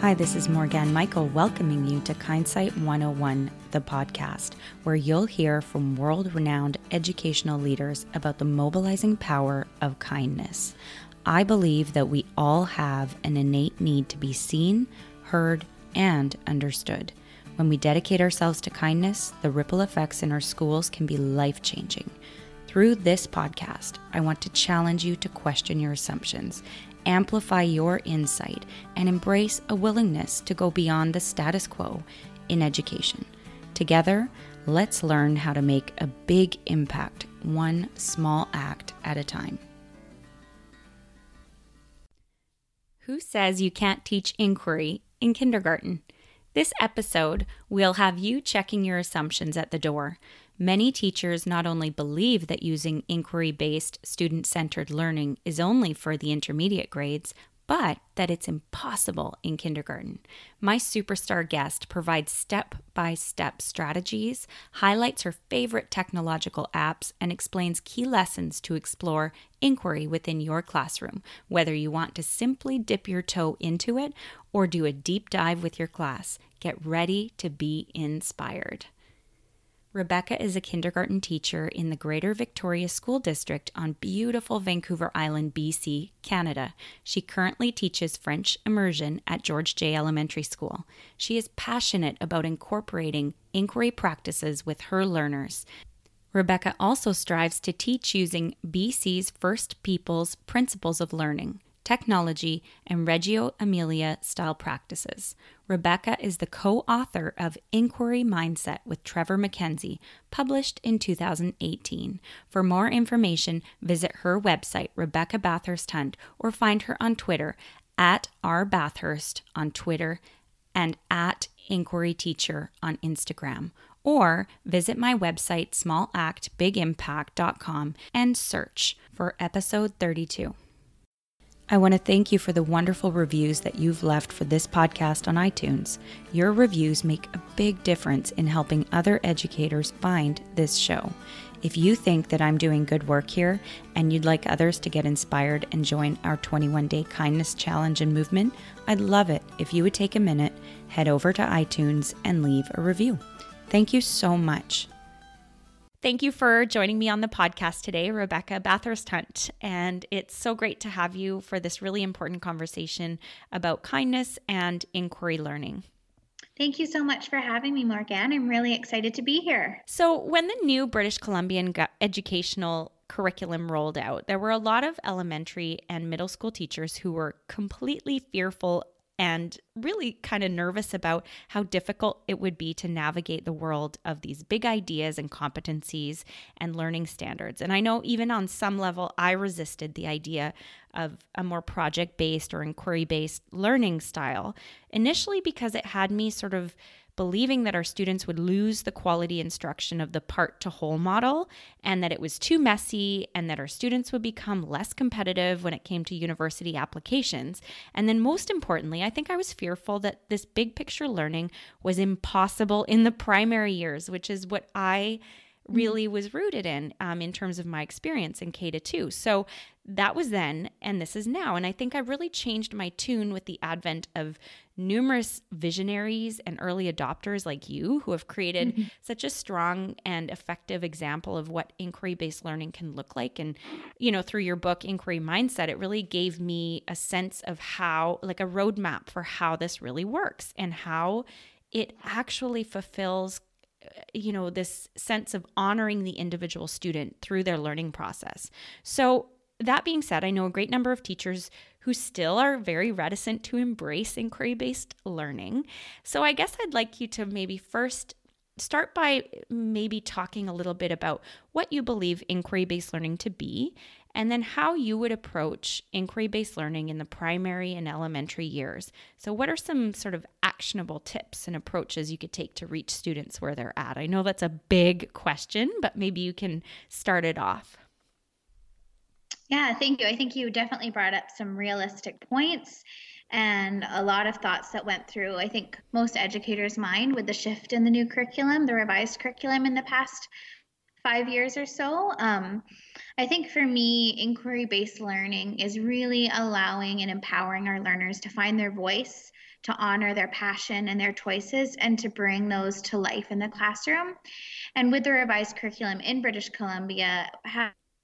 Hi, this is Morgan Michael welcoming you to Kindsight 101, the podcast, where you'll hear from world renowned educational leaders about the mobilizing power of kindness. I believe that we all have an innate need to be seen, heard, and understood. When we dedicate ourselves to kindness, the ripple effects in our schools can be life changing. Through this podcast, I want to challenge you to question your assumptions amplify your insight, and embrace a willingness to go beyond the status quo in education. Together, let's learn how to make a big impact, one small act at a time. Who says you can't teach inquiry in kindergarten? This episode, we'll have you checking your assumptions at the door. Many teachers not only believe that using inquiry based, student centered learning is only for the intermediate grades, but that it's impossible in kindergarten. My superstar guest provides step by step strategies, highlights her favorite technological apps, and explains key lessons to explore inquiry within your classroom, whether you want to simply dip your toe into it or do a deep dive with your class. Get ready to be inspired. Rebecca is a kindergarten teacher in the Greater Victoria School District on beautiful Vancouver Island, BC, Canada. She currently teaches French immersion at George Jay. Elementary School. She is passionate about incorporating inquiry practices with her learners. Rebecca also strives to teach using BC's First Peoples principles of learning technology, and Reggio Emilia style practices. Rebecca is the co author of Inquiry Mindset with Trevor MacKenzie, published in 2018. For more information, visit her website, Rebecca Bathurst Hunt, or find her on Twitter at rbathurst on Twitter and at Inquiry Teacher on Instagram. Or visit my website, smallactbigimpact.com, and search for episode 32. I want to thank you for the wonderful reviews that you've left for this podcast on iTunes. Your reviews make a big difference in helping other educators find this show. If you think that I'm doing good work here and you'd like others to get inspired and join our 21 day kindness challenge and movement, I'd love it if you would take a minute, head over to iTunes, and leave a review. Thank you so much. Thank you for joining me on the podcast today, Rebecca Bathurst Hunt. And it's so great to have you for this really important conversation about kindness and inquiry learning. Thank you so much for having me, Morgan. I'm really excited to be here. So, when the new British Columbian educational curriculum rolled out, there were a lot of elementary and middle school teachers who were completely fearful and really kind of nervous about how difficult it would be to navigate the world of these big ideas and competencies and learning standards. And I know even on some level, I resisted the idea of a more project based or inquiry based learning style, initially because it had me sort of believing that our students would lose the quality instruction of the part to whole model and that it was too messy and that our students would become less competitive when it came to university applications. And then, most importantly, I think I was fearful that this big picture learning was impossible in the primary years, which is what I really was rooted in um, in terms of my experience in K to 2. So that was then, and this is now. And I think I really changed my tune with the advent of numerous visionaries and early adopters like you who have created mm-hmm. such a strong and effective example of what inquiry based learning can look like. And, you know, through your book, Inquiry Mindset, it really gave me a sense of how, like a roadmap for how this really works and how it actually fulfills you know this sense of honoring the individual student through their learning process so that being said, I know a great number of teachers who still are very reticent to embrace inquiry based learning. So I guess I'd like you to maybe first start by maybe talking a little bit about what you believe inquiry based learning to be, and then how you would approach inquiry based learning in the primary and elementary years. So, what are some sort of actionable tips and approaches you could take to reach students where they're at? I know that's a big question, but maybe you can start it off. Yeah, thank you. I think you definitely brought up some realistic points and a lot of thoughts that went through, I think, most educators' mind with the shift in the new curriculum, the revised curriculum in the past five years or so. Um, I think for me, inquiry based learning is really allowing and empowering our learners to find their voice, to honor their passion and their choices, and to bring those to life in the classroom. And with the revised curriculum in British Columbia,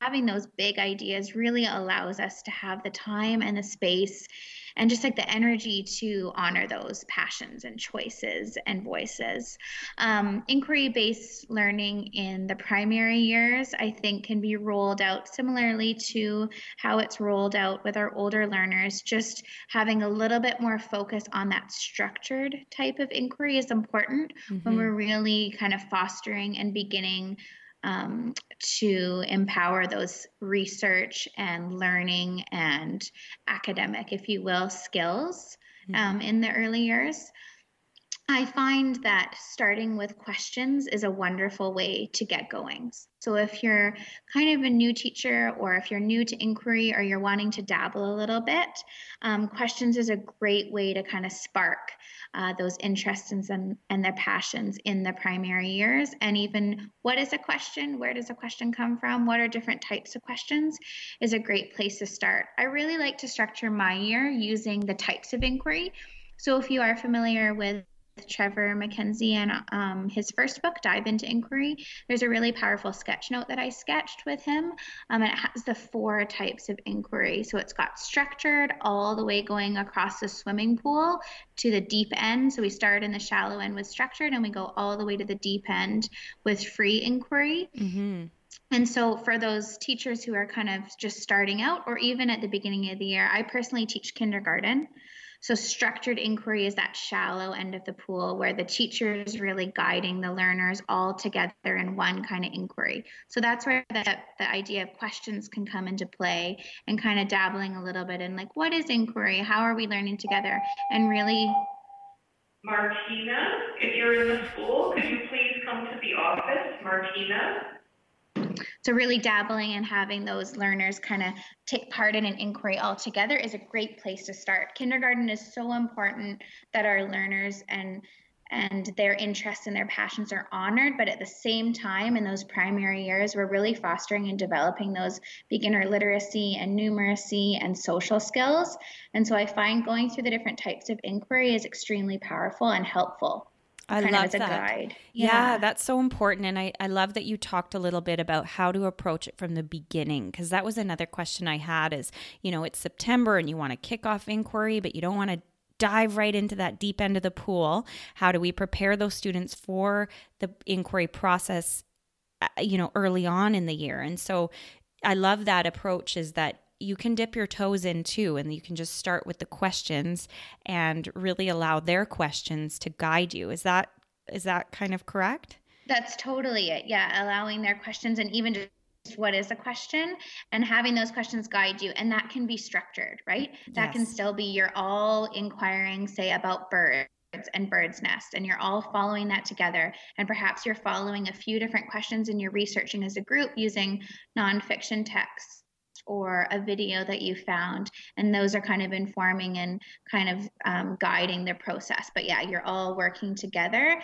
having those big ideas really allows us to have the time and the space and just like the energy to honor those passions and choices and voices. Um, inquiry based learning in the primary years, I think, can be rolled out similarly to how it's rolled out with our older learners. Just having a little bit more focus on that structured type of inquiry is important mm-hmm. when we're really kind of fostering and beginning um, to empower those research and learning and academic, if you will, skills mm-hmm. um, in the early years. I find that starting with questions is a wonderful way to get going. So, if you're kind of a new teacher, or if you're new to inquiry, or you're wanting to dabble a little bit, um, questions is a great way to kind of spark uh, those interests and, and their passions in the primary years. And even what is a question? Where does a question come from? What are different types of questions? Is a great place to start. I really like to structure my year using the types of inquiry. So, if you are familiar with Trevor MacKenzie and um, his first book, Dive into Inquiry. There's a really powerful sketch note that I sketched with him, um, and it has the four types of inquiry. So it's got structured all the way going across the swimming pool to the deep end. So we start in the shallow end with structured, and we go all the way to the deep end with free inquiry. Mm-hmm. And so, for those teachers who are kind of just starting out, or even at the beginning of the year, I personally teach kindergarten. So, structured inquiry is that shallow end of the pool where the teacher is really guiding the learners all together in one kind of inquiry. So, that's where the, the idea of questions can come into play and kind of dabbling a little bit in like, what is inquiry? How are we learning together? And really. Martina, if you're in the school, could you please come to the office? Martina? So, really dabbling and having those learners kind of take part in an inquiry altogether is a great place to start. Kindergarten is so important that our learners and and their interests and their passions are honored. But at the same time, in those primary years, we're really fostering and developing those beginner literacy and numeracy and social skills. And so I find going through the different types of inquiry is extremely powerful and helpful. I love that. Guide. Yeah. yeah. that's so important. And I, I love that you talked a little bit about how to approach it from the beginning, because that was another question I had is, you know, it's September and you want to kick off inquiry, but you don't want to dive right into that deep end of the pool. How do we prepare those students for the inquiry process, uh, you know, early on in the year? And so I love that approach is that you can dip your toes in too and you can just start with the questions and really allow their questions to guide you. Is that is that kind of correct? That's totally it. Yeah allowing their questions and even just what is a question and having those questions guide you and that can be structured right? Yes. that can still be you're all inquiring say about birds and bird's nest and you're all following that together and perhaps you're following a few different questions and you're researching as a group using nonfiction texts or a video that you found and those are kind of informing and kind of um, guiding the process but yeah you're all working together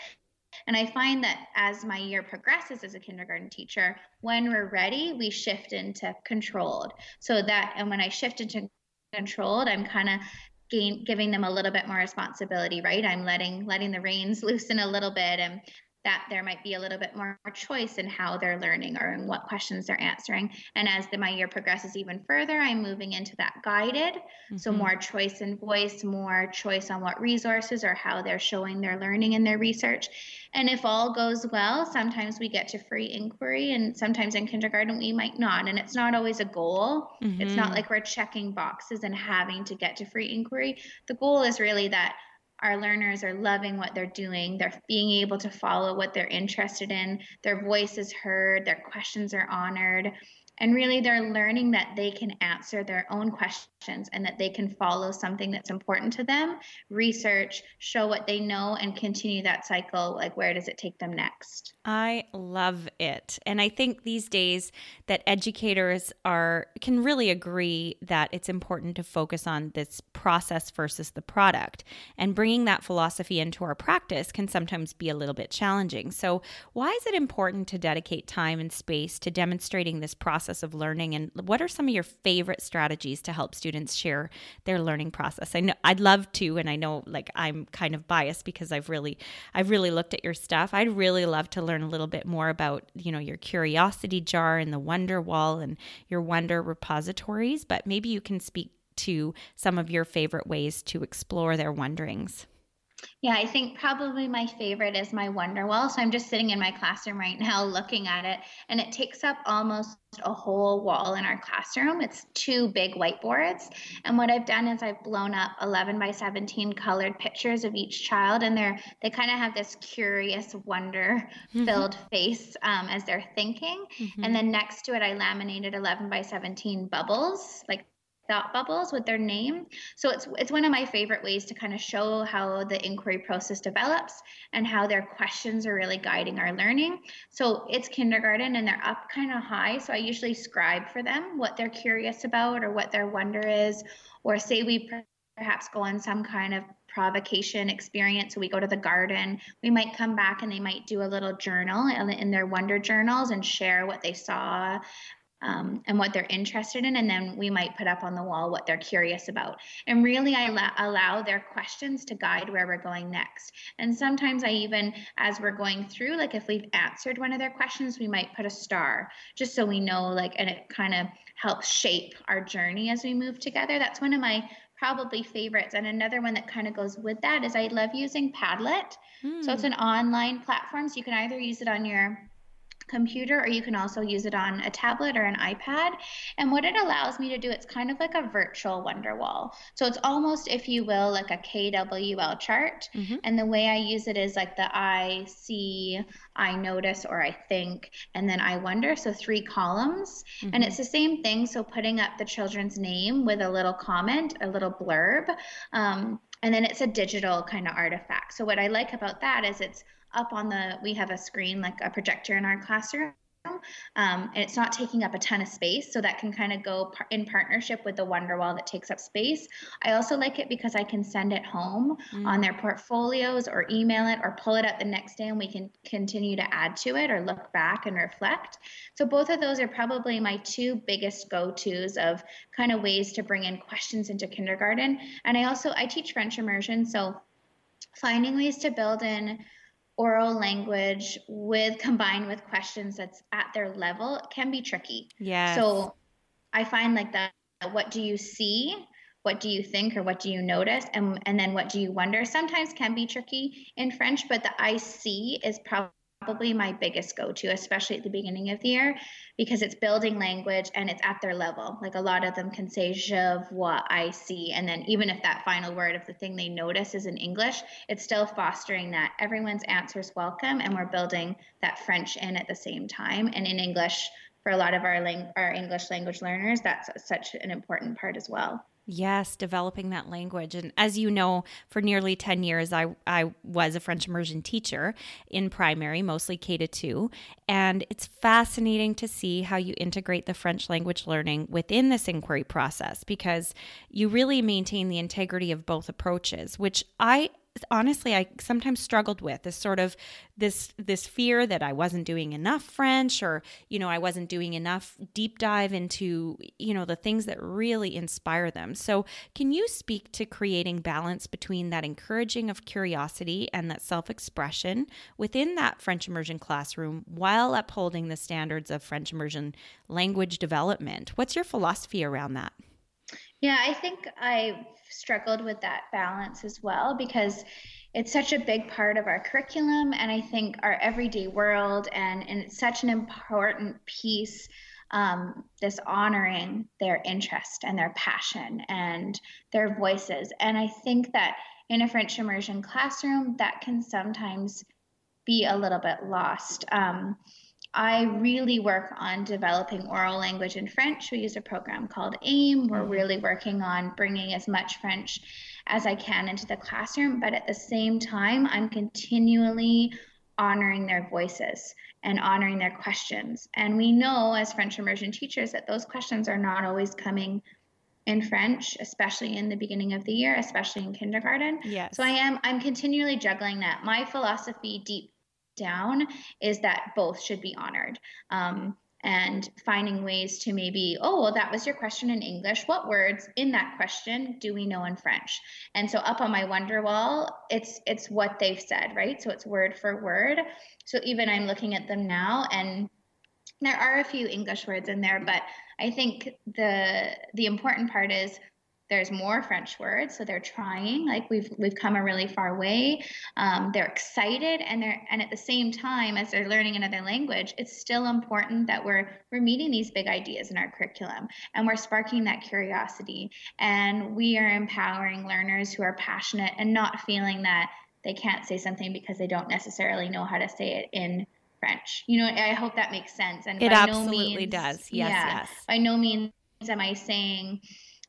and I find that as my year progresses as a kindergarten teacher, when we're ready, we shift into controlled. So that, and when I shift into controlled, I'm kind of giving them a little bit more responsibility, right? I'm letting letting the reins loosen a little bit and that there might be a little bit more choice in how they're learning or in what questions they're answering. And as the, my year progresses even further, I'm moving into that guided. Mm-hmm. So more choice and voice, more choice on what resources or how they're showing their learning and their research. And if all goes well, sometimes we get to free inquiry, and sometimes in kindergarten we might not. And it's not always a goal. Mm-hmm. It's not mm-hmm. like we're checking boxes and having to get to free inquiry. The goal is really that our learners are loving what they're doing. They're being able to follow what they're interested in. Their voice is heard, their questions are honored, And really, they're learning that they can answer their own questions and that they can follow something that's important to them, research, show what they know, and continue that cycle. Like, where does it take them next? I love it. And I think these days that educators are can really agree that it's important to focus on this process versus the product. And bringing that philosophy into our practice can sometimes be a little bit challenging. So, why is it important to dedicate time and space to demonstrating this process of learning and what are some of your favorite strategies to help students share their learning process? I know I'd love to and I know like I'm kind of biased because I've really I've really looked at your stuff. I'd really love to learn a little bit more about, you know, your curiosity jar and the wonder wall and your wonder repositories, but maybe you can speak to some of your favorite ways to explore their wonderings. Yeah, I think probably my favorite is my Wonder Wall. So I'm just sitting in my classroom right now looking at it, and it takes up almost a whole wall in our classroom. It's two big whiteboards. And what I've done is I've blown up 11 by 17 colored pictures of each child, and they're they kind of have this curious, wonder filled mm-hmm. face um, as they're thinking. Mm-hmm. And then next to it, I laminated 11 by 17 bubbles, like thought bubbles with their name. So it's it's one of my favorite ways to kind of show how the inquiry process develops and how their questions are really guiding our learning. So it's kindergarten and they're up kind of high, so I usually scribe for them what they're curious about or what their wonder is or say we perhaps go on some kind of provocation experience. So we go to the garden. We might come back and they might do a little journal in their wonder journals and share what they saw um, and what they're interested in, and then we might put up on the wall what they're curious about. And really, I la- allow their questions to guide where we're going next. And sometimes I even, as we're going through, like if we've answered one of their questions, we might put a star just so we know, like, and it kind of helps shape our journey as we move together. That's one of my probably favorites. And another one that kind of goes with that is I love using Padlet. Mm. So it's hmm. an online platform. So you can either use it on your computer or you can also use it on a tablet or an iPad. And what it allows me to do, it's kind of like a virtual wonder wall. So it's almost, if you will, like a KWL chart. Mm-hmm. And the way I use it is like the I see, I notice, or I think, and then I wonder. So three columns. Mm-hmm. And it's the same thing. So putting up the children's name with a little comment, a little blurb. Um, and then it's a digital kind of artifact. So what I like about that is it's up on the we have a screen like a projector in our classroom. Um, and it's not taking up a ton of space so that can kind of go par- in partnership with the wonderwall that takes up space. I also like it because i can send it home mm. on their portfolios or email it or pull it up the next day and we can continue to add to it or look back and reflect. So both of those are probably my two biggest go-to's of kind of ways to bring in questions into kindergarten. And i also i teach french immersion so finding ways to build in oral language with combined with questions that's at their level can be tricky. Yeah. So I find like that what do you see? What do you think or what do you notice? And and then what do you wonder? Sometimes can be tricky in French, but the I see is probably probably my biggest go to, especially at the beginning of the year, because it's building language and it's at their level. Like a lot of them can say, je vois, I see. And then even if that final word of the thing they notice is in English, it's still fostering that everyone's answer is welcome and we're building that French in at the same time. And in English, for a lot of our, lang- our English language learners, that's such an important part as well. Yes, developing that language. And as you know, for nearly 10 years, I, I was a French immersion teacher in primary, mostly K to 2. And it's fascinating to see how you integrate the French language learning within this inquiry process because you really maintain the integrity of both approaches, which I honestly I sometimes struggled with this sort of this this fear that I wasn't doing enough French or you know I wasn't doing enough deep dive into you know the things that really inspire them. So can you speak to creating balance between that encouraging of curiosity and that self-expression within that French immersion classroom while upholding the standards of French immersion language development? What's your philosophy around that? Yeah, I think I struggled with that balance as well because it's such a big part of our curriculum and I think our everyday world and, and it's such an important piece um, this honoring their interest and their passion and their voices. And I think that in a French immersion classroom, that can sometimes be a little bit lost. Um, I really work on developing oral language in French. We use a program called AIM. We're mm-hmm. really working on bringing as much French as I can into the classroom, but at the same time, I'm continually honoring their voices and honoring their questions. And we know as French immersion teachers that those questions are not always coming in French, especially in the beginning of the year, especially in kindergarten. Yes. So I am I'm continually juggling that. My philosophy deep down is that both should be honored. Um, and finding ways to maybe, oh, well, that was your question in English. What words in that question do we know in French? And so up on my wonder wall, it's it's what they've said, right? So it's word for word. So even I'm looking at them now and there are a few English words in there, but I think the the important part is there's more French words, so they're trying. Like we've we've come a really far way. Um, they're excited, and they're and at the same time as they're learning another language, it's still important that we're we're meeting these big ideas in our curriculum, and we're sparking that curiosity, and we are empowering learners who are passionate and not feeling that they can't say something because they don't necessarily know how to say it in French. You know, I hope that makes sense. And it absolutely no means, does. Yes, yeah, yes. By no means am I saying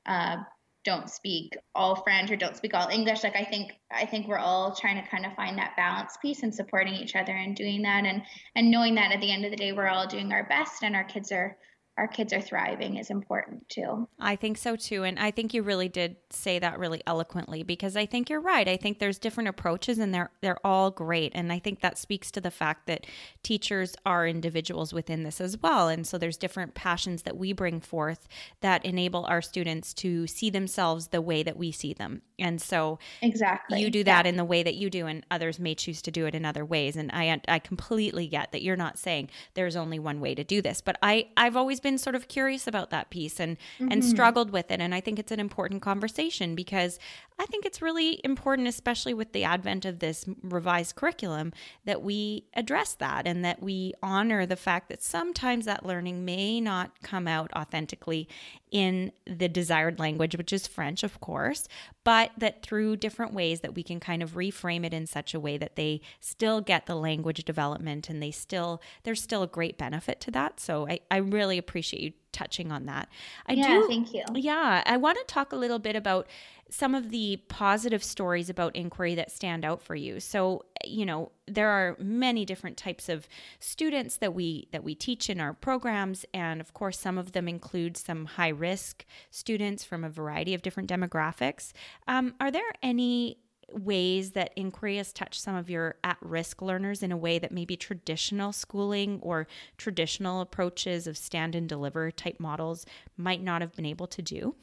uh, don't speak all French or don't speak all English. Like I think I think we're all trying to kind of find that balance piece and supporting each other and doing that and and knowing that at the end of the day we're all doing our best and our kids are our kids are thriving is important too. I think so too. And I think you really did say that really eloquently because I think you're right. I think there's different approaches and they're they're all great. And I think that speaks to the fact that teachers are individuals within this as well. And so there's different passions that we bring forth that enable our students to see themselves the way that we see them. And so exactly you do that yeah. in the way that you do and others may choose to do it in other ways. And I I completely get that you're not saying there's only one way to do this. But I I've always been sort of curious about that piece and mm-hmm. and struggled with it and I think it's an important conversation because I think it's really important especially with the advent of this revised curriculum that we address that and that we honor the fact that sometimes that learning may not come out authentically in the desired language which is French of course but that through different ways that we can kind of reframe it in such a way that they still get the language development and they still there's still a great benefit to that so I, I really appreciate you touching on that. I yeah, do. Thank you. Yeah, I want to talk a little bit about some of the positive stories about inquiry that stand out for you. So, you know, there are many different types of students that we that we teach in our programs and of course some of them include some high risk students from a variety of different demographics. Um, are there any ways that inquiry has touched some of your at risk learners in a way that maybe traditional schooling or traditional approaches of stand and deliver type models might not have been able to do?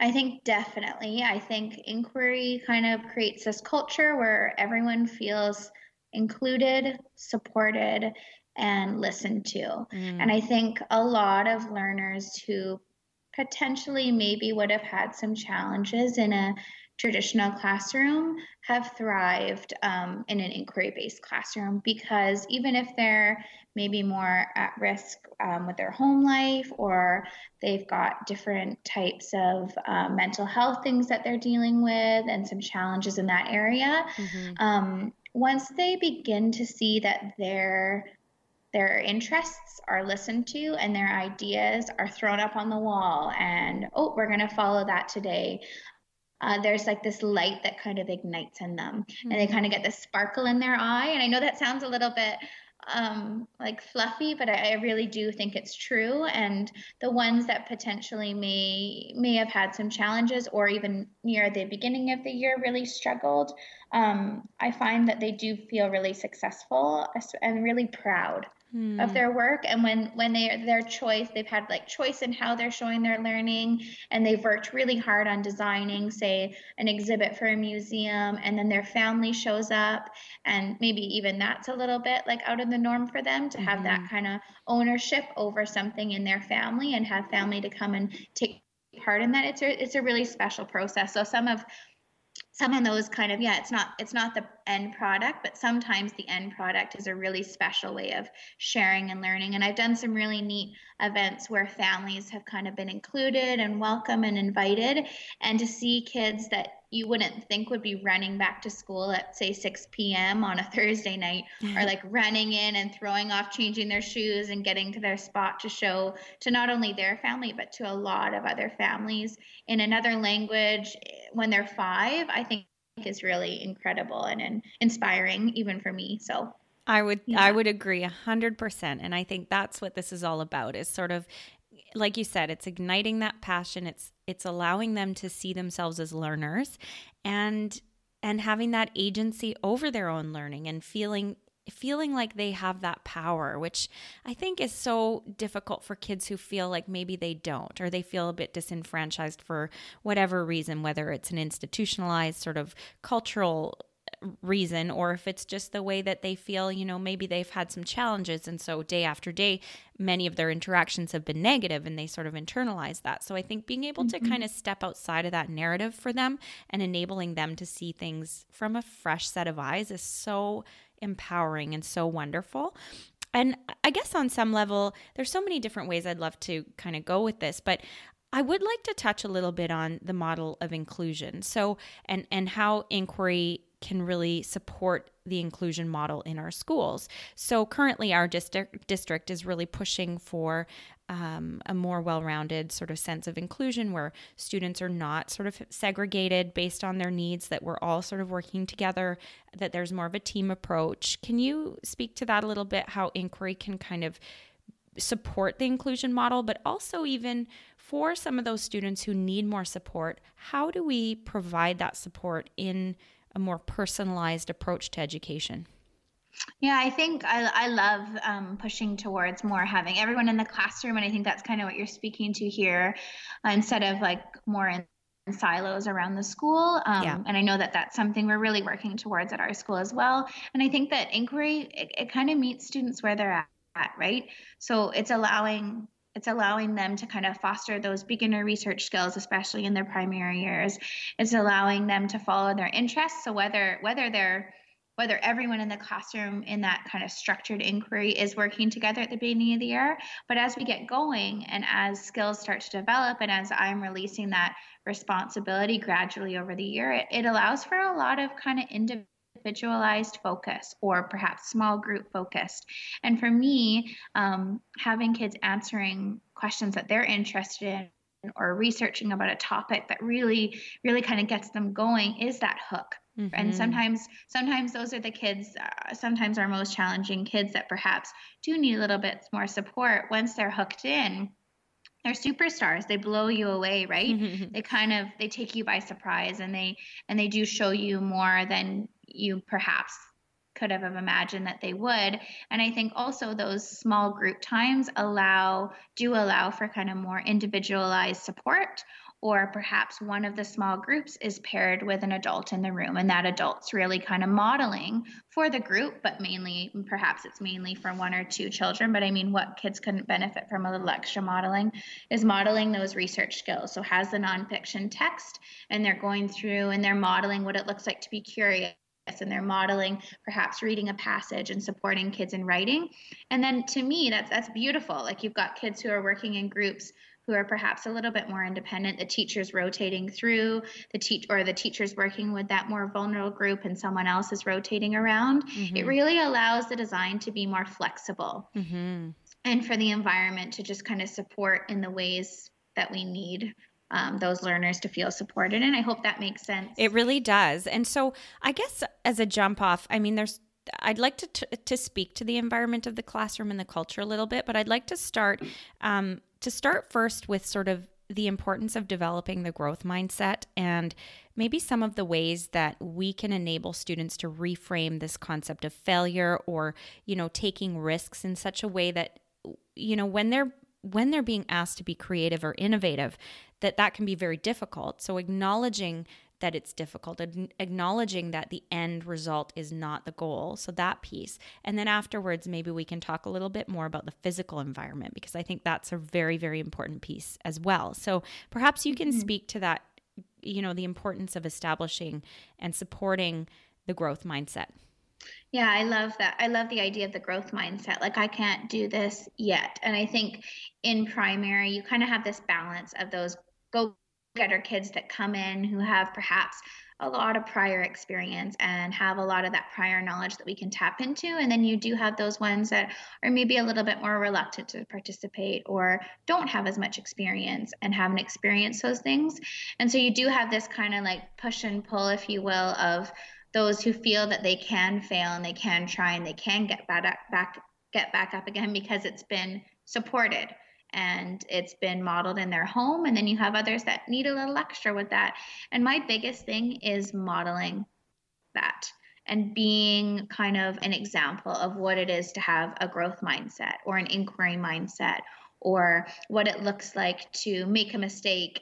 I think definitely. I think inquiry kind of creates this culture where everyone feels included, supported, and listened to. Mm. And I think a lot of learners who potentially maybe would have had some challenges in a traditional classroom have thrived um, in an inquiry based classroom because even if they're maybe more at risk um, with their home life or they've got different types of um, mental health things that they're dealing with and some challenges in that area, mm-hmm. Um, once they begin to see that their their interests are listened to and their ideas are thrown up on the wall and oh we're going to follow that today uh, there's like this light that kind of ignites in them mm-hmm. and they kind of get this sparkle in their eye and i know that sounds a little bit um, like fluffy but I, I really do think it's true and the ones that potentially may may have had some challenges or even near the beginning of the year really struggled um, i find that they do feel really successful and really proud hmm. of their work and when when they their choice they've had like choice in how they're showing their learning and they've worked really hard on designing say an exhibit for a museum and then their family shows up and maybe even that's a little bit like out of the norm for them to have mm-hmm. that kind of ownership over something in their family and have family to come and take part in that it's a it's a really special process so some of some of those kind of yeah it's not it's not the end product but sometimes the end product is a really special way of sharing and learning. And i've done some really neat events where families have kind of been included and welcome and invited and to see kids that you wouldn't think would be running back to school at say 6 p.m on a thursday night or mm-hmm. like running in and throwing off changing their shoes and getting to their spot to show to not only their family but to a lot of other families in another language eh, when they're five i think is really incredible and, and inspiring even for me so I would yeah. I would agree a hundred percent. And I think that's what this is all about is sort of like you said, it's igniting that passion. It's it's allowing them to see themselves as learners and and having that agency over their own learning and feeling feeling like they have that power, which I think is so difficult for kids who feel like maybe they don't, or they feel a bit disenfranchised for whatever reason, whether it's an institutionalized sort of cultural reason or if it's just the way that they feel, you know, maybe they've had some challenges and so day after day many of their interactions have been negative and they sort of internalize that. So I think being able mm-hmm. to kind of step outside of that narrative for them and enabling them to see things from a fresh set of eyes is so empowering and so wonderful. And I guess on some level, there's so many different ways I'd love to kind of go with this, but I would like to touch a little bit on the model of inclusion. So, and and how inquiry can really support the inclusion model in our schools. So currently, our district district is really pushing for um, a more well-rounded sort of sense of inclusion, where students are not sort of segregated based on their needs. That we're all sort of working together. That there's more of a team approach. Can you speak to that a little bit? How inquiry can kind of support the inclusion model, but also even for some of those students who need more support, how do we provide that support in a more personalized approach to education? Yeah, I think I, I love um, pushing towards more having everyone in the classroom. And I think that's kind of what you're speaking to here uh, instead of like more in silos around the school. Um, yeah. And I know that that's something we're really working towards at our school as well. And I think that inquiry, it, it kind of meets students where they're at, right? So it's allowing it's allowing them to kind of foster those beginner research skills especially in their primary years. It's allowing them to follow their interests. So whether whether they're whether everyone in the classroom in that kind of structured inquiry is working together at the beginning of the year but as we get going and as skills start to develop and as i'm releasing that responsibility gradually over the year it, it allows for a lot of kind of individual individualized focus or perhaps small group focused. And for me, um, having kids answering questions that they're interested in or researching about a topic that really, really kind of gets them going is that hook. Mm-hmm. and sometimes sometimes those are the kids uh, sometimes our most challenging kids that perhaps do need a little bit more support once they're hooked in they're superstars they blow you away right mm-hmm. they kind of they take you by surprise and they and they do show you more than you perhaps could have imagined that they would. And i think also those small group times allow do allow for kind of more individualized support or perhaps one of the small groups is paired with an adult in the room and that adult's really kind of modeling for the group but mainly perhaps it's mainly for one or two children. But i mean what kids couldn't benefit from a little extra modeling is modeling those research skills. So has the nonfiction text and they're going through and they're modeling what it looks like to be curious and they're modeling perhaps reading a passage and supporting kids in writing. And then to me that's that's beautiful. Like you've got kids who are working in groups who are perhaps a little bit more independent the teachers rotating through the teach or the teachers working with that more vulnerable group and someone else is rotating around. Mm-hmm. it really allows the design to be more flexible. Mm-hmm. and for the environment to just kind of support in the ways that we need um, those learners to feel supported. And I hope that makes sense. It really does. And so I guess as a jump off, I mean, there's I'd like to t- to speak to the environment of the classroom and the culture a little bit, but I'd like to start um, to start first with sort of the importance of developing the growth mindset and maybe some of the ways that we can enable students to reframe this concept of failure or you know taking risks in such a way that you know when they're when they're being asked to be creative or innovative that that can be very difficult so acknowledging that it's difficult acknowledging that the end result is not the goal so that piece and then afterwards maybe we can talk a little bit more about the physical environment because i think that's a very very important piece as well so perhaps you can mm-hmm. speak to that you know, the importance of establishing and supporting the growth mindset. Yeah, I love that. I love the idea of the growth mindset. Like, I can't do this yet. And I think in primary, you kind of have this balance of those go our kids that come in who have perhaps a lot of prior experience and have a lot of that prior knowledge that we can tap into. And then you do have those ones that are maybe a little bit more reluctant to participate or don't have as much experience and haven't experienced those things. And so you do have this kind of like push and pull, if you will, of those who feel that they can fail and they can try and they can get back, back get back up again because it's been supported and it's been modeled in their home. And then you have others that need a little extra with that. And my biggest thing is modeling that and being kind of an example of what it is to have a growth mindset or an inquiry mindset or what it looks like to make a mistake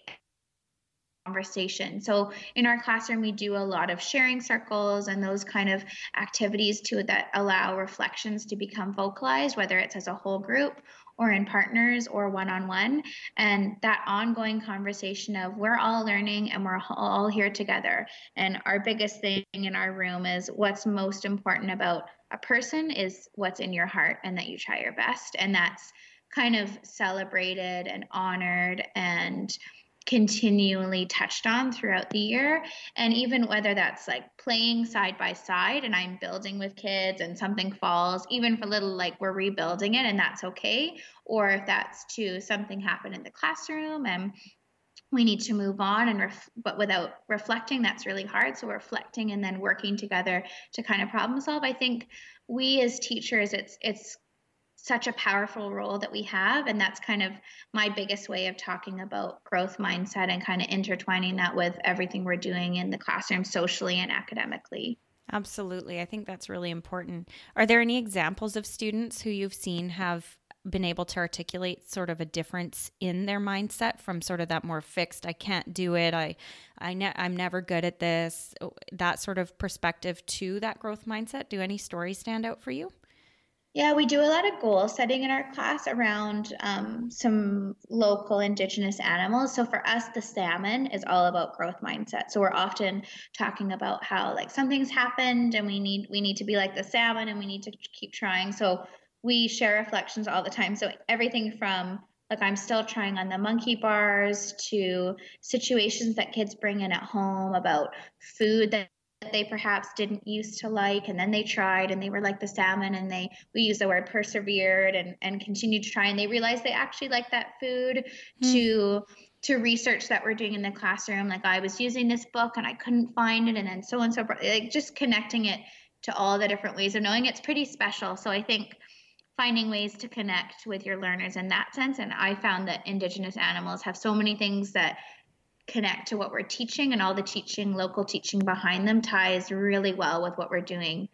conversation. So in our classroom we do a lot of sharing circles and those kind of activities to that allow reflections to become vocalized whether it's as a whole group or in partners or one on one. And that ongoing conversation of we're all learning and we're all here together. And our biggest thing in our room is what's most important about a person is what's in your heart and that you try your best. And that's kind of celebrated and honored and continually touched on throughout the year. And even whether that's like playing side by side and I'm building with kids and something falls, even for little like we're rebuilding it and that's okay. Or if that's to something happened in the classroom and we need to move on and ref- but without reflecting that's really hard so reflecting and then working together to kind of problem solve i think we as teachers it's it's such a powerful role that we have and that's kind of my biggest way of talking about growth mindset and kind of intertwining that with everything we're doing in the classroom socially and academically. Absolutely. I think that's really important. Are there any examples of students who you've seen have been able to articulate sort of a difference in their mindset from sort of that more fixed i can't do it. I i ne- i'm never good at this that sort of perspective to that growth mindset? Do any stories stand out for you yeah, we do a lot of goal setting in our class around um, some local indigenous animals. So for us, the salmon is all about growth mindset. So we're often talking about how like something's happened and we need we need to be like the salmon and we need to keep trying. So we share reflections all the time. So everything from like I'm still trying on the monkey bars to situations that kids bring in at home about food that they perhaps didn't used to like and then they tried and they were like the salmon and they we use the word persevered and and continued to try and they realized they actually like that food mm. to to research that we're doing in the classroom. Like i was using this book and i couldn't find it and then so and so like just connecting it to all the different ways of knowing. It's pretty special. So i think finding ways to connect with your learners in that sense and i found that indigenous animals have so many things that connect to what we're teaching and all the teaching local teaching behind them ties really well with what we're doing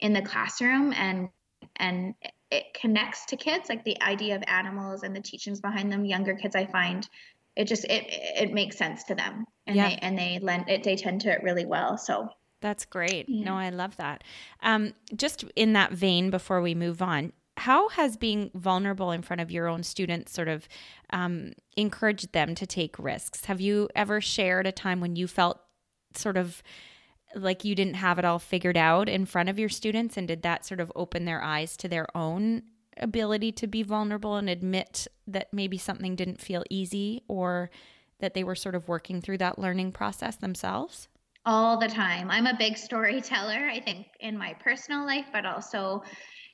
in the classroom and and it connects to kids like the idea of animals and the teachings behind them younger kids i find it just it it makes sense to them and yeah. they and they lend it they tend to it really well so that's great yeah. no i love that um, just in that vein before we move on how has being vulnerable in front of your own students sort of um, encouraged them to take risks? Have you ever shared a time when you felt sort of like you didn't have it all figured out in front of your students? And did that sort of open their eyes to their own ability to be vulnerable and admit that maybe something didn't feel easy or that they were sort of working through that learning process themselves? All the time. I'm a big storyteller, I think, in my personal life, but also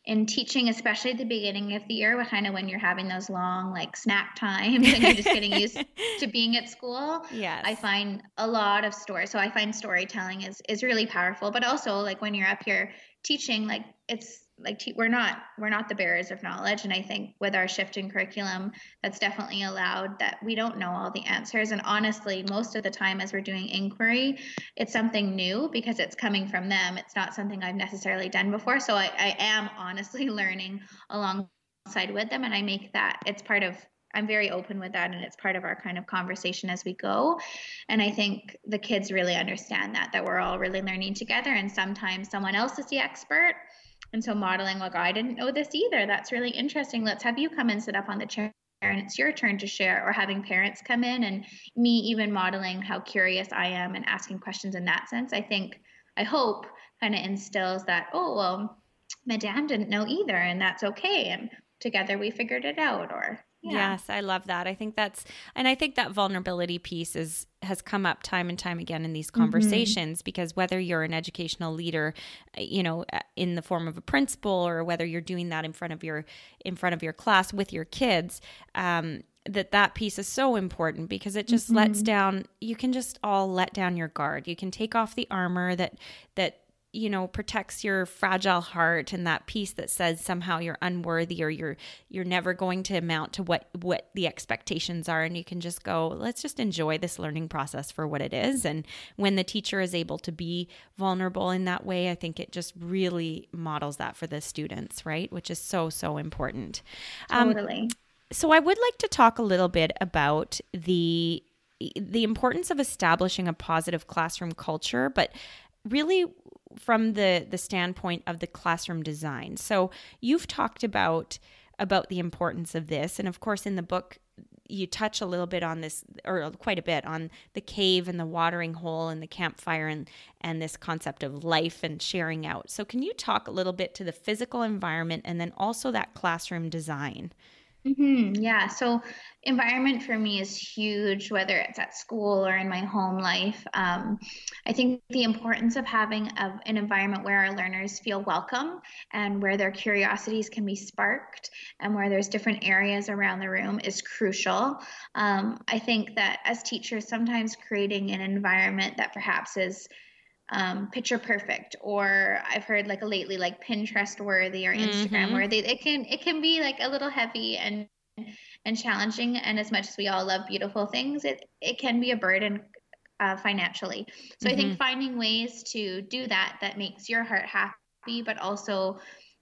in teaching, especially at the beginning of the year, kind of when you're having those long like snack times and you're just getting used to being at school. Yes. I find a lot of stories. So I find storytelling is is really powerful, but also like when you're up here teaching, like it's like we're not we're not the bearers of knowledge. And i think with our shift in curriculum that's definitely allowed that we don't know all the answers. And honestly most of the time as we're doing inquiry it's something new because it's coming from them. It's not something i've necessarily done before. So i, I am honestly learning alongside with them. And i make that it's part of I'm very open with that. And it's part of our kind of conversation as we go. And I think the kids really understand that that we're all really learning together. And sometimes someone else is the expert and so modeling, like, I didn't know this either. That's really interesting. Let's have you come and sit up on the chair and it's your turn to share or having parents come in and me even modeling how curious i am and asking questions in that sense i think i hope kind of instills that oh well madame didn't know either and that's okay and together we figured it out or yeah. Yes, I love that. I think that's and I think that vulnerability piece is has come up time and time again in these mm-hmm. conversations mm-hmm. because whether you're an educational leader, uh, you know, uh, in the form of a principal or whether you're doing that in front of your in front of your class with your kids, um, that that piece is so important because it just mm-hmm. lets down you can just all let down your guard you can take off the armor that that you know protects your fragile heart and that piece that says somehow you're unworthy or you're you're never going to amount to what what the expectations are. And you can just go let's just enjoy this learning process for what it is. And when the teacher is able to be vulnerable in that way i think it just really models that for the students right? Which is so so important. Um, totally. um, so i would like to talk a little bit about the the importance of establishing a positive classroom culture but really from the the standpoint of the classroom design. So you've talked about about the importance of this, and of course in the book you touch a little bit on this or quite a bit on the cave and the watering hole and the campfire and and this concept of life and sharing out. So can you talk a little bit to the physical environment and then also that classroom design? Mm-hmm. Yeah. So, environment for me is huge, whether it's at school or in my home life. Um, I think the importance of having a, an environment where our learners feel welcome and where their curiosities can be sparked and where there's different areas around the room is crucial. Um, I think that as teachers, sometimes creating an environment that perhaps is um, picture perfect or i've heard like a lately like pinterest worthy or instagram mm-hmm. worthy it can it can be like a little heavy and and challenging and as much as we all love beautiful things it it can be a burden uh, financially so mm-hmm. i think mm-hmm. finding ways to do that that makes your heart happy but also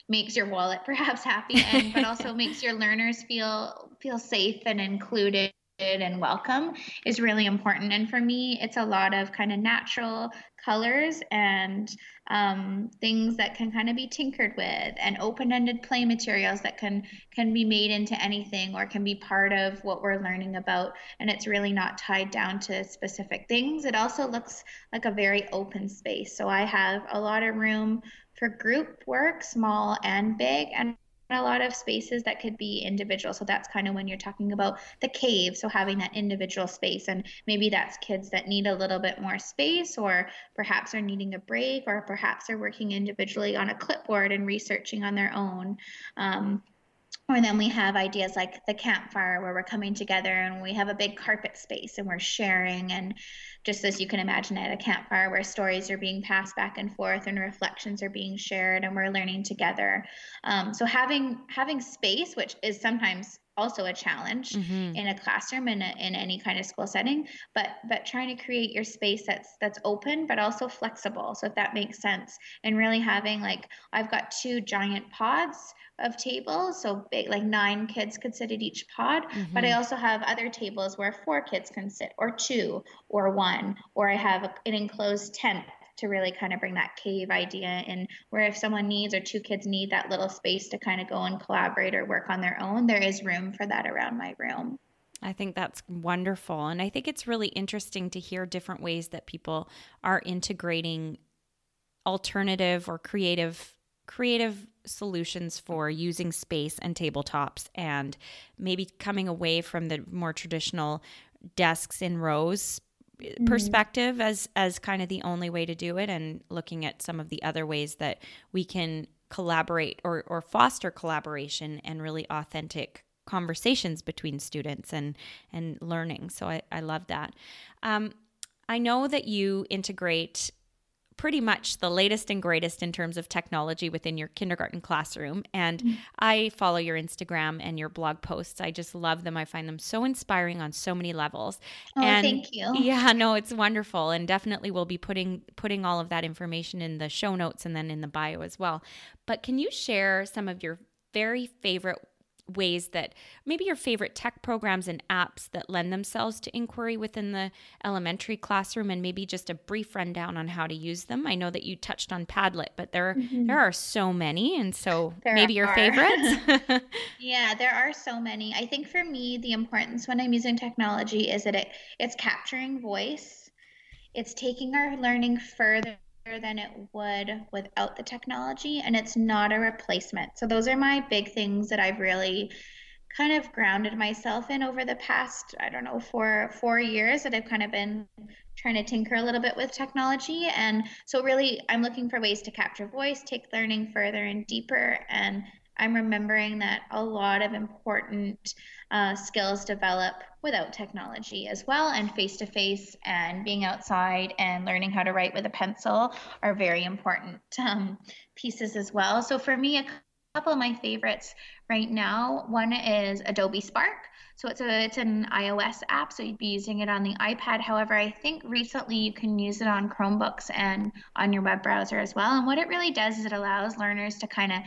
makes your wallet perhaps happy and but also makes your learners feel feel safe and included and welcome is really important. And for me, it's a lot of kind of natural colors and um, things that can kind of be tinkered with and open-ended play materials that can can be made into anything or can be part of what we're learning about. And it's really not tied down to specific things. It also looks like a very open space. So i have a lot of room for group work small and big and a lot of spaces that could be individual. So that's kind of when you're talking about the cave. So having that individual space, and maybe that's kids that need a little bit more space, or perhaps are needing a break, or perhaps are working individually on a clipboard and researching on their own. Um, or then we have ideas like the campfire where we're coming together and we have a big carpet space and we're sharing. And just as you can imagine at a campfire where stories are being passed back and forth and reflections are being shared and we're learning together. Um, so having having space which is sometimes also a challenge mm-hmm. in a classroom in, a, in any kind of school setting but but trying to create your space that's that's open but also flexible so if that makes sense and really having like i've got two giant pods of tables so big like nine kids could sit at each pod mm-hmm. but i mm-hmm. also have other tables where four kids can sit or two or one or i have an enclosed tent to really kind of bring that cave idea in where if someone needs or two kids need that little space to kind of go and collaborate or work on their own, there is room for that around my room. I think that's wonderful. And I think it's really interesting to hear different ways that people are integrating alternative or creative creative solutions for using space and tabletops and maybe coming away from the more traditional desks in rows mm-hmm. perspective as as kind of the only way to do it and looking at some of the other ways that we can collaborate or or foster collaboration and really authentic conversations between students and and learning so i, I love that um, i know that you integrate pretty much the latest and greatest in terms of technology within your kindergarten classroom. And mm-hmm. I follow your Instagram and your blog posts. I just love them. I find them so inspiring on so many levels. Oh, and thank you. Yeah, no, it's wonderful. And definitely we'll be putting putting all of that information in the show notes and then in the bio as well. But can you share some of your very favorite ways that maybe your favorite tech programs and apps that lend themselves to inquiry within the elementary classroom and maybe just a brief rundown on how to use them. I know that you touched on Padlet, but there mm-hmm. there are so many and so there maybe your are. favorites. yeah, there are so many. I think for me the importance when I'm using technology is that it it's capturing voice. It's taking our learning further than it would without the technology and it's not a replacement. So those are my big things that I've really kind of grounded myself in over the past, I don't know, four four years that I've kind of been trying to tinker a little bit with technology. And so really I'm looking for ways to capture voice, take learning further and deeper and I'm remembering that a lot of important uh, skills develop without technology as well, and face to face and being outside and learning how to write with a pencil are very important um, pieces as well. So, for me, a couple of my favorites right now one is Adobe Spark. So it's a it's an iOS app, so you'd be using it on the iPad. However, I think recently you can use it on Chromebooks and on your web browser as well. And what it really does is it allows learners to kind of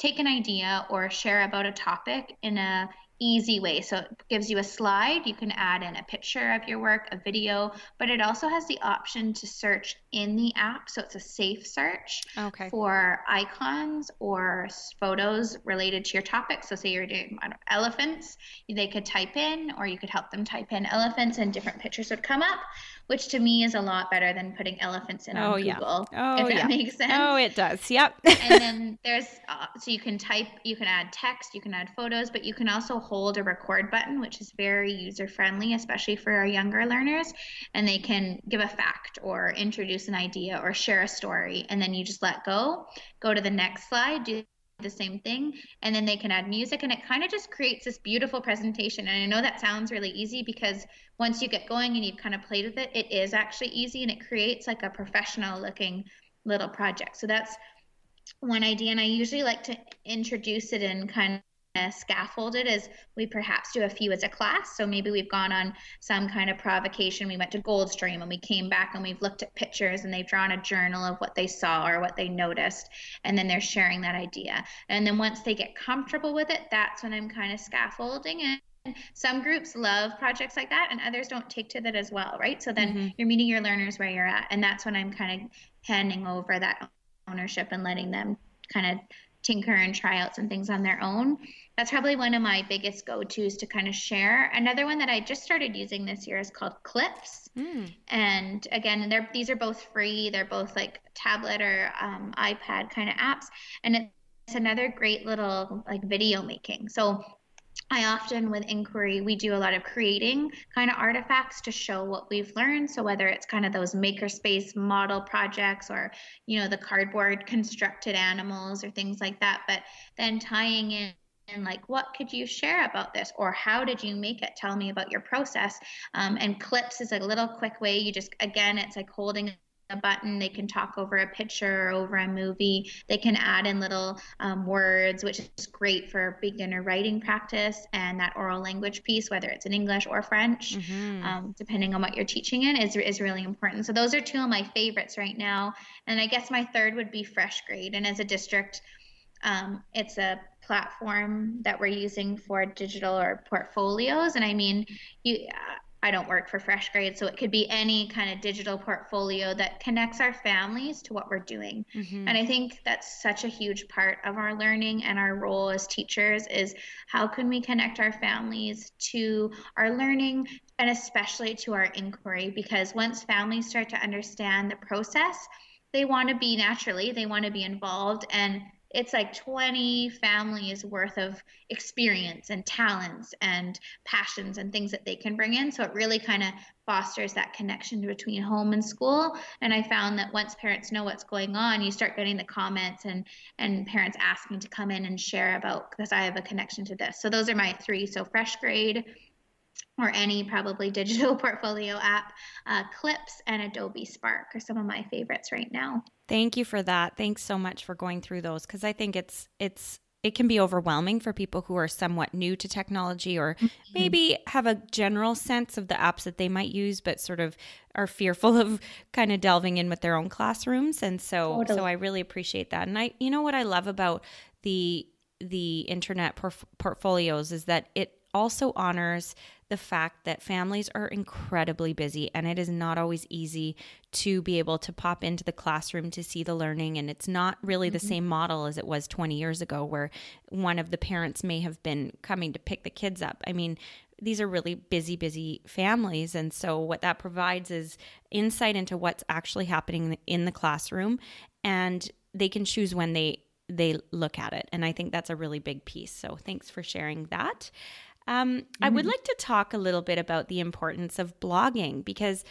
take an idea or share about a topic in a easy way. So it gives you a slide. You can add in a picture of your work, a video, but it also has the option to search in the app. So it's a safe search okay. for icons or photos related to your topic. So say you're doing elephants, they could type in, or you could help them type in elephants, and different pictures would come up which to me is a lot better than putting elephants in oh, on yeah. Google. Oh, if that yeah. makes sense. Oh, it does. Yep. and then there's uh, so you can type, you can add text, you can add photos, but you can also hold a record button, which is very user friendly, especially for our younger learners. And they can give a fact or introduce an idea or share a story, and then you just let go. Go to the next slide. Do the same thing and then they can add music and it kind of just creates this beautiful presentation. And i know that sounds really easy because once you get going and you've kind of played with it it is actually easy and it creates like a professional looking little project. So that's one idea and i usually like to introduce it in kind scaffolded as we perhaps do a few as a class. So maybe we've gone on some kind of provocation. We went to Goldstream and we came back and we've looked at pictures and they've drawn a journal of what they saw or what they noticed. And then they're sharing that idea. And then once they get comfortable with it, that's when I'm kind of scaffolding it. And some groups love projects like that, and others don't take to that as well, right? So then mm-hmm. you're meeting your learners where you're at, and that's when I'm kind of handing over that ownership and letting them kind of tinker and try out some things on their own. That's probably one of my biggest go tos to kind of share. Another one that I just started using this year is called Clips. Mm. And again, they're, these are both free, they're both like tablet or um, iPad kind of apps. And it's another great little like video making. So I often, with inquiry, we do a lot of creating kind of artifacts to show what we've learned. So whether it's kind of those makerspace model projects or, you know, the cardboard constructed animals or things like that, but then tying in and like what could you share about this? or how did you make it? Tell me about your process. Um, and clips is a little quick way. You just again it's like holding a button. They can talk over a picture or over a movie. They can add in little um, words, which is great for beginner writing practice and that oral language piece, whether it's in English or French, mm-hmm. um, depending on what you're teaching in, is, is really important. So those are two of my favorites right now. And I guess my third would be FreshGrade. And as a district, um, it's a platform that we're using for digital or portfolios. And I mean, you I don't work for FreshGrade, so it could be any kind of digital portfolio that connects our families to what we're doing. Mm-hmm. And I think that's such a huge part of our learning and our role as teachers is how can we connect our families to our learning and especially to our inquiry because once families start to understand the process, they want to be naturally, they want to be involved and it's like 20 families worth of experience and talents and passions and things that they can bring in. So it really kind of fosters that connection between home and school. And i found that once parents know what's going on you start getting the comments and and parents asking to come in and share about because i have a connection to this. So those are my three. So FreshGrade or any probably digital portfolio app. Uh, Clips and Adobe Spark are some of my favorites right now. Thank you for that. Thanks so much for going through those because I think it's it's it can be overwhelming for people who are somewhat new to technology or mm-hmm. maybe have a general sense of the apps that they might use but sort of are fearful of kind of delving in with their own classrooms and so totally. so I really appreciate that. And I you know what I love about the the internet porf- portfolios is that it also honors the fact that families are incredibly busy and it is not always easy to be able to pop into the classroom to see the learning. And it's not really mm-hmm. the same model as it was 20 years ago, where one of the parents may have been coming to pick the kids up. I mean, these are really busy, busy families. And so, what that provides is insight into what's actually happening in the classroom, and they can choose when they they look at it. And I think that's a really big piece. So, thanks for sharing that. Um, mm-hmm. I would mm-hmm. like to talk a little bit about the importance of blogging because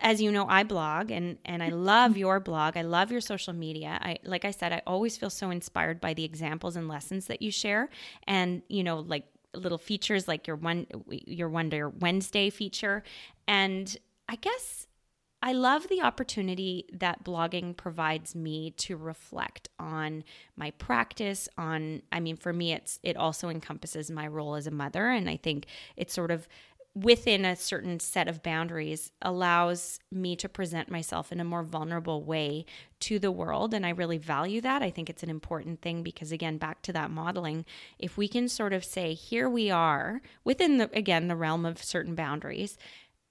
as you know i blog and and i love your blog i love your social media i like i said i always feel so inspired by the examples and lessons that you share and you know like little features like your one your wonder wednesday feature and i guess I love the opportunity that blogging provides me to reflect on my practice on I mean for me it's it also encompasses my role as a mother and I think it's sort of within a certain set of boundaries allows me to present myself in a more vulnerable way to the world and I really value that. I think it's an important thing because again back to that modeling, if we can sort of say here we are within the again the realm of certain boundaries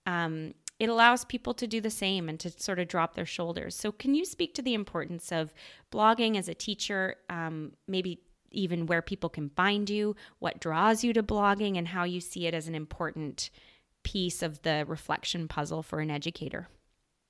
um, it allows people to do the same and to sort of drop their shoulders. So, can you speak to the importance of blogging as a teacher, um, maybe even where people can find you, what draws you to blogging, and how you see it as an important piece of the reflection puzzle for an educator?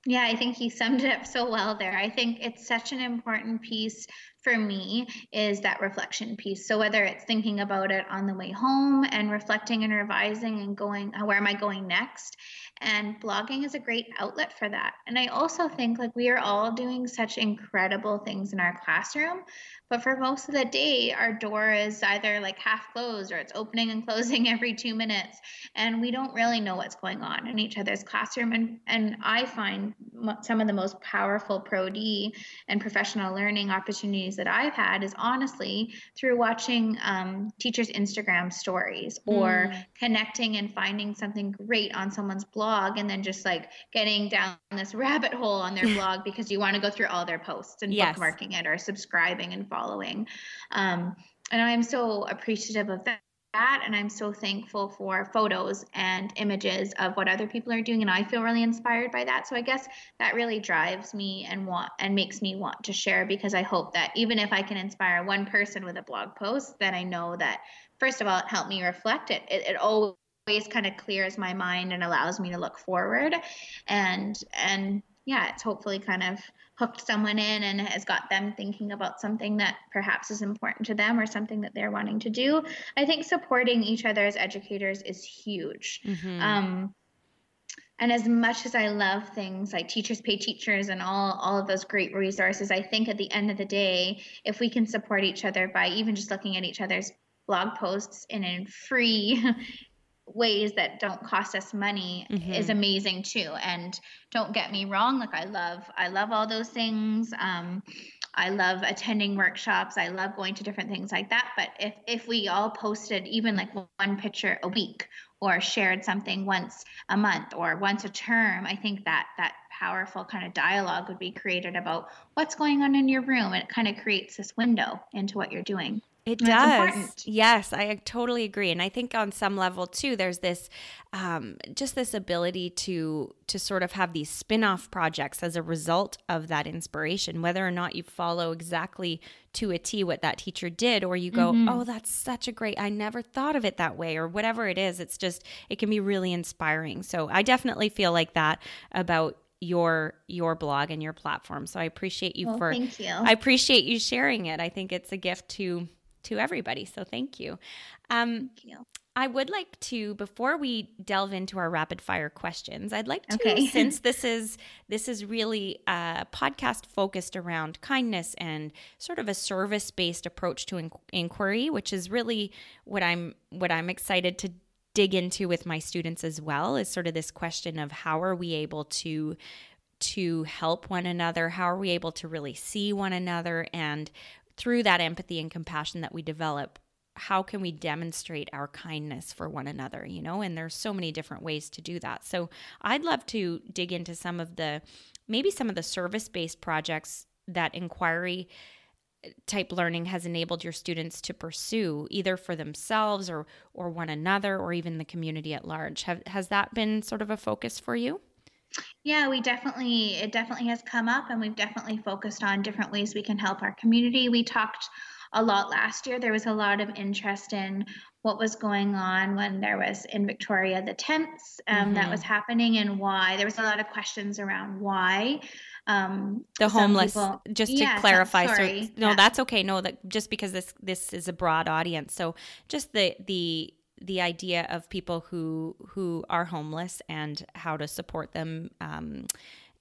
Yeah, I think he summed it up so well there. I think it's such an important piece for me is that reflection piece. So whether it's thinking about it on the way home and reflecting and revising and going, uh, where am I going next? And blogging is a great outlet for that. And I also think like we are all doing such incredible things in our classroom, but for most of the day, our door is either like half closed or it's opening and closing every two minutes. And we don't really know what's going on in each other's classroom. And, and I find some of the most powerful Pro D and professional learning opportunities that I've had is honestly through watching um, teachers' Instagram stories or mm. connecting and finding something great on someone's blog and then just like getting down this rabbit hole on their blog because you want to go through all their posts and yes. bookmarking it or subscribing and following following. Um, and I'm so appreciative of that and I'm so thankful for photos and images of what other people are doing and I feel really inspired by that. So I guess that really drives me and want and makes me want to share because I hope that even if I can inspire one person with a blog post, then I know that first of all it helped me reflect it. It, it always kind of clears my mind and allows me to look forward and and yeah, it's hopefully kind of hooked someone in and has got them thinking about something that perhaps is important to them or something that they're wanting to do. I think supporting each other as educators is huge. Mm-hmm. Um, and as much as I love things like Teachers Pay Teachers and all, all of those great resources, I think at the end of the day, if we can support each other by even just looking at each other's blog posts in a free ways that don't cost us money mm-hmm. is amazing too. And don't get me wrong like i love i love all those things. Um i love attending workshops. I love going to different things like that. But if if we all posted even like one picture a week or shared something once a month or once a term i think that that powerful kind of dialogue would be created about what's going on in your room. And it kind of creates this window into what you're doing it does. Yes, I totally agree, and I think on some level too, there's this, um, just this ability to to sort of have these spin-off projects as a result of that inspiration. Whether or not you follow exactly to a T what that teacher did, or you go, mm-hmm. "Oh, that's such a great! I never thought of it that way," or whatever it is. It's just it can be really inspiring. So I definitely feel like that about your your blog and your platform. So I appreciate you well, for thank you. I appreciate you sharing it. I think it's a gift to to everybody. So thank you. Um, thank you. I would like to before we delve into our rapid fire questions, I'd like to okay. since this is this is really a podcast focused around kindness and sort of a service-based approach to in- inquiry, which is really what I'm what I'm excited to dig into with my students as well is sort of this question of how are we able to to help one another? How are we able to really see one another and through that empathy and compassion that we develop how can we demonstrate our kindness for one another you know? And there's so many different ways to do that. So i'd love to dig into some of the maybe some of the service based projects that inquiry type learning has enabled your students to pursue either for themselves or or one another or even the community at large. Have, has that been sort of a focus for you yeah we definitely it definitely has come up and we've definitely focused on different ways we can help our community. We talked a lot last year. There was a lot of interest in what was going on when there was in victoria the tents um, mm-hmm. that was happening and why. There was a lot of questions around why um, the homeless people, just to yeah, clarify sorry, so no yeah. that's okay. No that just because this this is a broad audience. So just the the the idea of people who who are homeless and how to support them um,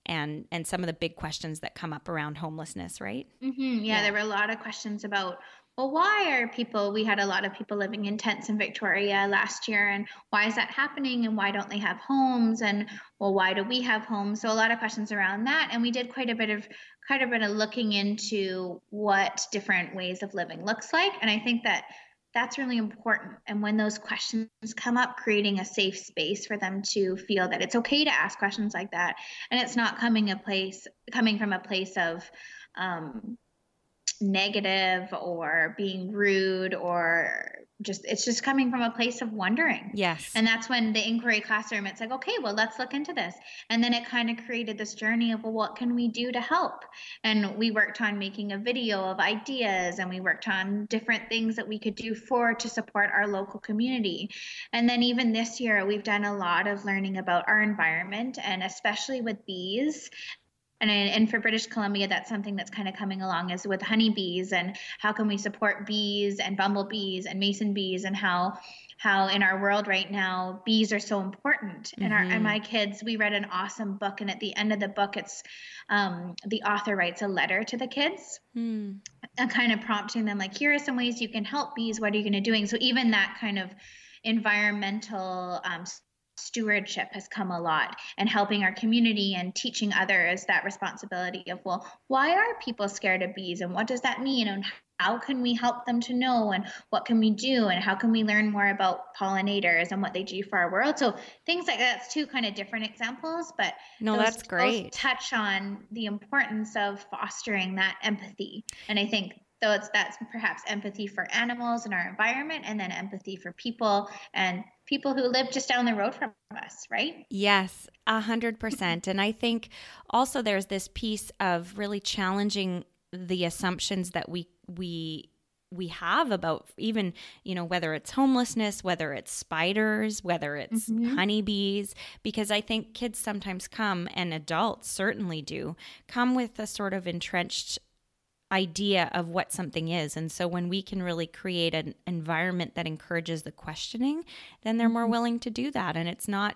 and and some of the big questions that come up around homelessness right mm-hmm. yeah, yeah, there were a lot of questions about well, why are people, we had a lot of people living in tents in Victoria last year, and why is that happening? And why don't they have homes? And well, why do we have homes? So a lot of questions around that. And we did quite a bit of, quite a bit of looking into what different ways of living looks like. And I think that that's really important. And when those questions come up, creating a safe space for them to feel that it's okay to ask questions like that. And it's not coming a place, coming from a place of, um, negative or being rude or just it's just coming from a place of wondering. Yes. And that's when the inquiry classroom it's like, okay, well, let's look into this. And then it kind of created this journey of well, what can we do to help? And we worked on making a video of ideas and we worked on different things that we could do for to support our local community. And then even this year we've done a lot of learning about our environment and especially with bees and and for British Columbia, that's something that's kind of coming along is with honeybees and how can we support bees and bumblebees and mason bees and how how in our world right now bees are so important mm-hmm. and our and my kids we read an awesome book and at the end of the book it's um, the author writes a letter to the kids mm. and kind of prompting them like here are some ways you can help bees what are you going to doing so even that kind of environmental um, stewardship has come a lot and helping our community and teaching others that responsibility of well why are people scared of bees and what does that mean and how can we help them to know and what can we do and how can we learn more about pollinators and what they do for our world? So things like that's two kind of different examples but no that's great. touch on the importance of fostering that empathy. And i think so it's that's perhaps empathy for animals and our environment and then empathy for people and people who live just down the road from us, right? Yes, a hundred percent. And I think also there's this piece of really challenging the assumptions that we we we have about even you know whether it's homelessness whether it's spiders whether it's mm-hmm. honeybees because i think kids sometimes come and adults certainly do come with a sort of entrenched idea of what something is. And so when we can really create an environment that encourages the questioning, then they're more mm-hmm. willing to do that. And it's not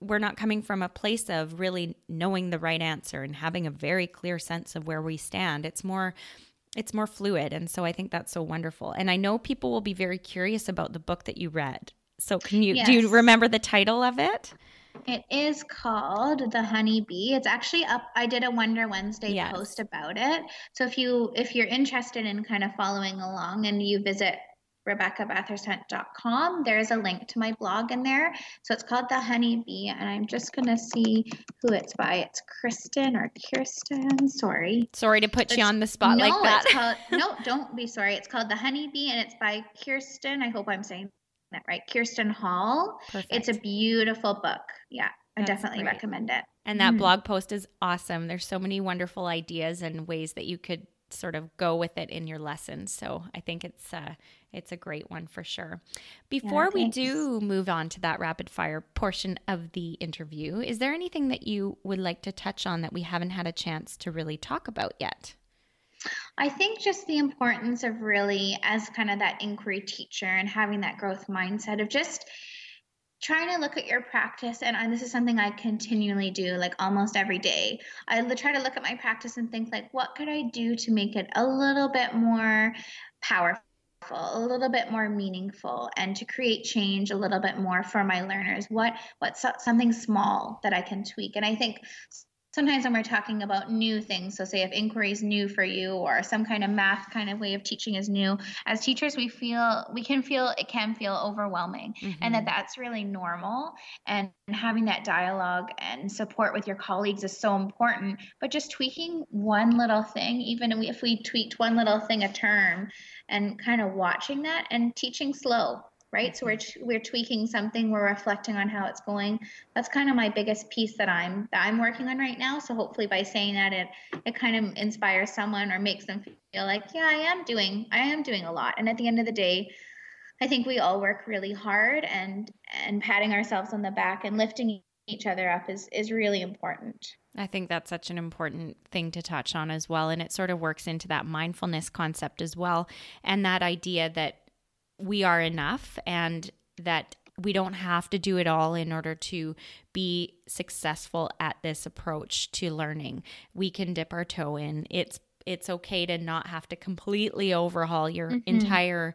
we're not coming from a place of really knowing the right answer and having a very clear sense of where we stand. It's more it's more fluid and so I think that's so wonderful. And I know people will be very curious about the book that you read. So can you yes. do you remember the title of it? It is called The Honey Bee. It's actually up. I did a Wonder Wednesday yes. post about it. So if you if you're interested in kind of following along and you visit rebeccabatherson.com, there's a link to my blog in there. So it's called The Honey Bee, and I'm just gonna see who it's by. It's Kristen or Kirsten. Sorry. Sorry to put it's, you on the spot no, like that. It's called, no, don't be sorry. It's called The Honey Bee, and it's by Kirsten. I hope I'm saying that right. Kirsten Hall. Perfect. It's a beautiful book. Yeah. I definitely great. recommend it. And that mm-hmm. blog post is awesome. There's so many wonderful ideas and ways that you could sort of go with it in your lessons. So I think it's uh, it's a great one for sure. Before yeah, we do move on to that rapid fire portion of the interview, is there anything that you would like to touch on that we haven't had a chance to really talk about yet? I think just the importance of really, as kind of that inquiry teacher and having that growth mindset of just trying to look at your practice and I, this is something i continually do like almost every day. I try to look at my practice and think like what could i do to make it a little bit more powerful a little bit more meaningful and to create change a little bit more for my learners? What what's something small that i can tweak? And i think sometimes when we're talking about new things, so say if inquiry is new for you or some kind of math kind of way of teaching is new, as teachers, we feel we can feel it can feel overwhelming, mm-hmm. and that mm-hmm. that's really normal. And having that dialogue and support with your colleagues is so important. But just tweaking one little thing, even if we tweaked one little thing a term, and kind of watching that and teaching slow right? So we're mm-hmm. we're tweaking something we're reflecting on how it's going. That's kind of my biggest piece that i'm that i'm working on right now. So hopefully by saying that it it kind of inspires someone or makes them feel like yeah i am doing i am doing a lot. And at the end of the day i think we all work really hard and and patting ourselves on the back and lifting each other up is is really important. I think that's such an important thing to touch on as well. And it sort of works into that mindfulness concept as well. And that idea that we are enough and that we don't have to do it all in order to be successful at this approach to learning. We can dip our toe in. It's it's okay to not have to completely overhaul your mm-hmm. entire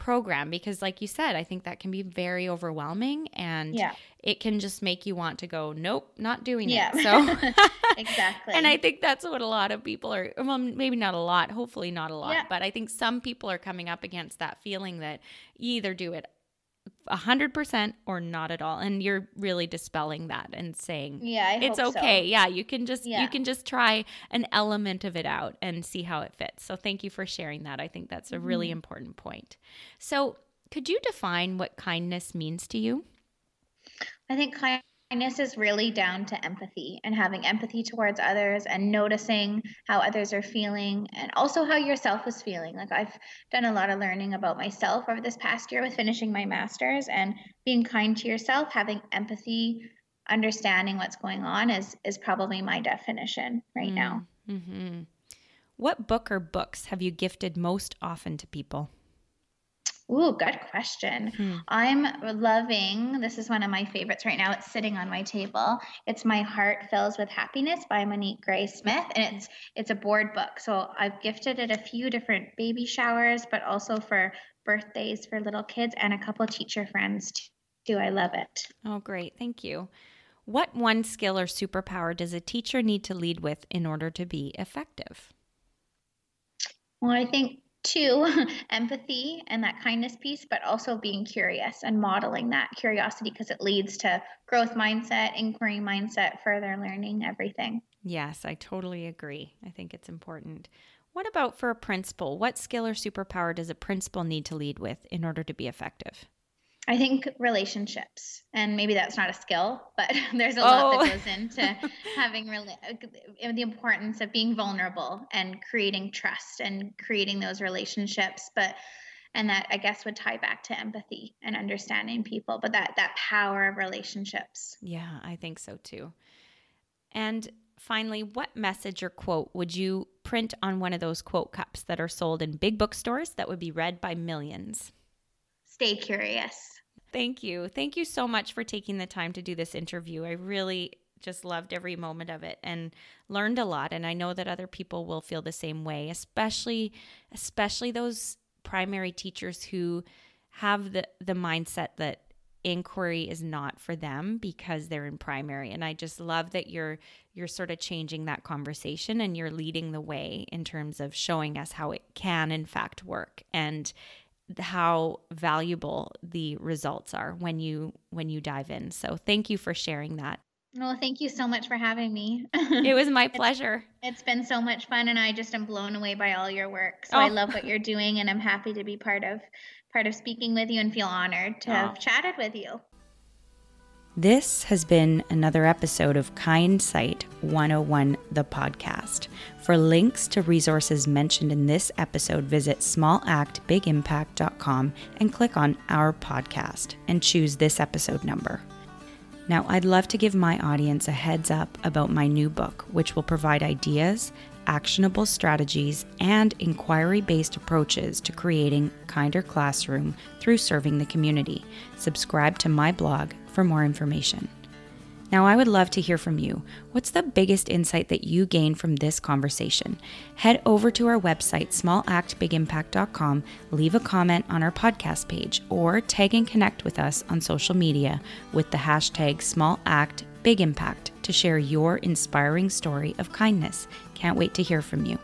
program because like you said, I think that can be very overwhelming and yeah. it can just make you want to go, nope, not doing yeah. it. So Exactly. and I think that's what a lot of people are well maybe not a lot, hopefully not a lot, yeah. but I think some people are coming up against that feeling that you either do it 100% or not at all and you're really dispelling that and saying yeah it's okay so. yeah you can just yeah. you can just try an element of it out and see how it fits so thank you for sharing that i think that's a mm-hmm. really important point so could you define what kindness means to you i think kind kindness is really down to empathy and having empathy towards others and noticing how others are feeling and also how yourself is feeling. Like I've done a lot of learning about myself over this past year with finishing my master's and being kind to yourself, having empathy, understanding what's going on is is probably my definition right now. Mm-hmm. What book or books have you gifted most often to people? Ooh, good question. Hmm. I'm loving this is one of my favorites right now. It's sitting on my table. It's My Heart Fills with Happiness by Monique Gray Smith. And it's it's a board book. So I've gifted it a few different baby showers, but also for birthdays for little kids and a couple teacher friends too. I love it. Oh, great. Thank you. What one skill or superpower does a teacher need to lead with in order to be effective? Well, I think two empathy and that kindness piece but also being curious and modeling that curiosity because it leads to growth mindset inquiry mindset further learning everything. Yes i totally agree. I think it's important. What about for a principal? What skill or superpower does a principal need to lead with in order to be effective I think relationships, and maybe that's not a skill, but there's a oh. lot that oh. goes into having really uh, the importance of being vulnerable and creating trust and creating those relationships. But and that I guess would tie back to empathy and understanding people, but that that power of relationships. Yeah, I think so too. And finally, what message or quote would you print on one of those quote cups that are sold in big bookstores that would be read by millions? Stay curious. Thank you. Thank you so much for taking the time to do this interview. I really just loved every moment of it and learned a lot and I know that other people will feel the same way, especially especially those primary teachers who have the the mindset that inquiry is not for them because they're in primary and I just love that you're you're sort of changing that conversation and you're leading the way in terms of showing us how it can in fact work and how valuable the results are when you when you dive in. So thank you for sharing that. Well, thank you so much for having me. it was my pleasure. it's, it's been so much fun and I just am blown away by all your work. So oh. I love what you're doing and I'm happy to be part of part of speaking with you and feel honored to oh. have chatted with you. This has been another episode of Kind Sight 101, the podcast. For links to resources mentioned in this episode, visit smallactbigimpact.com and click on Our Podcast and choose this episode number. Now, I'd love to give my audience a heads up about my new book, which will provide ideas, actionable strategies, and inquiry based approaches to creating kinder classroom through serving the community. Subscribe to my blog for more information. Now, I would love to hear from you. What's the biggest insight that you gained from this conversation? Head over to our website, smallactbigimpact.com, leave a comment on our podcast page, or tag and connect with us on social media with the hashtag SmallActBigImpact to share your inspiring story of kindness. Can't wait to hear from you.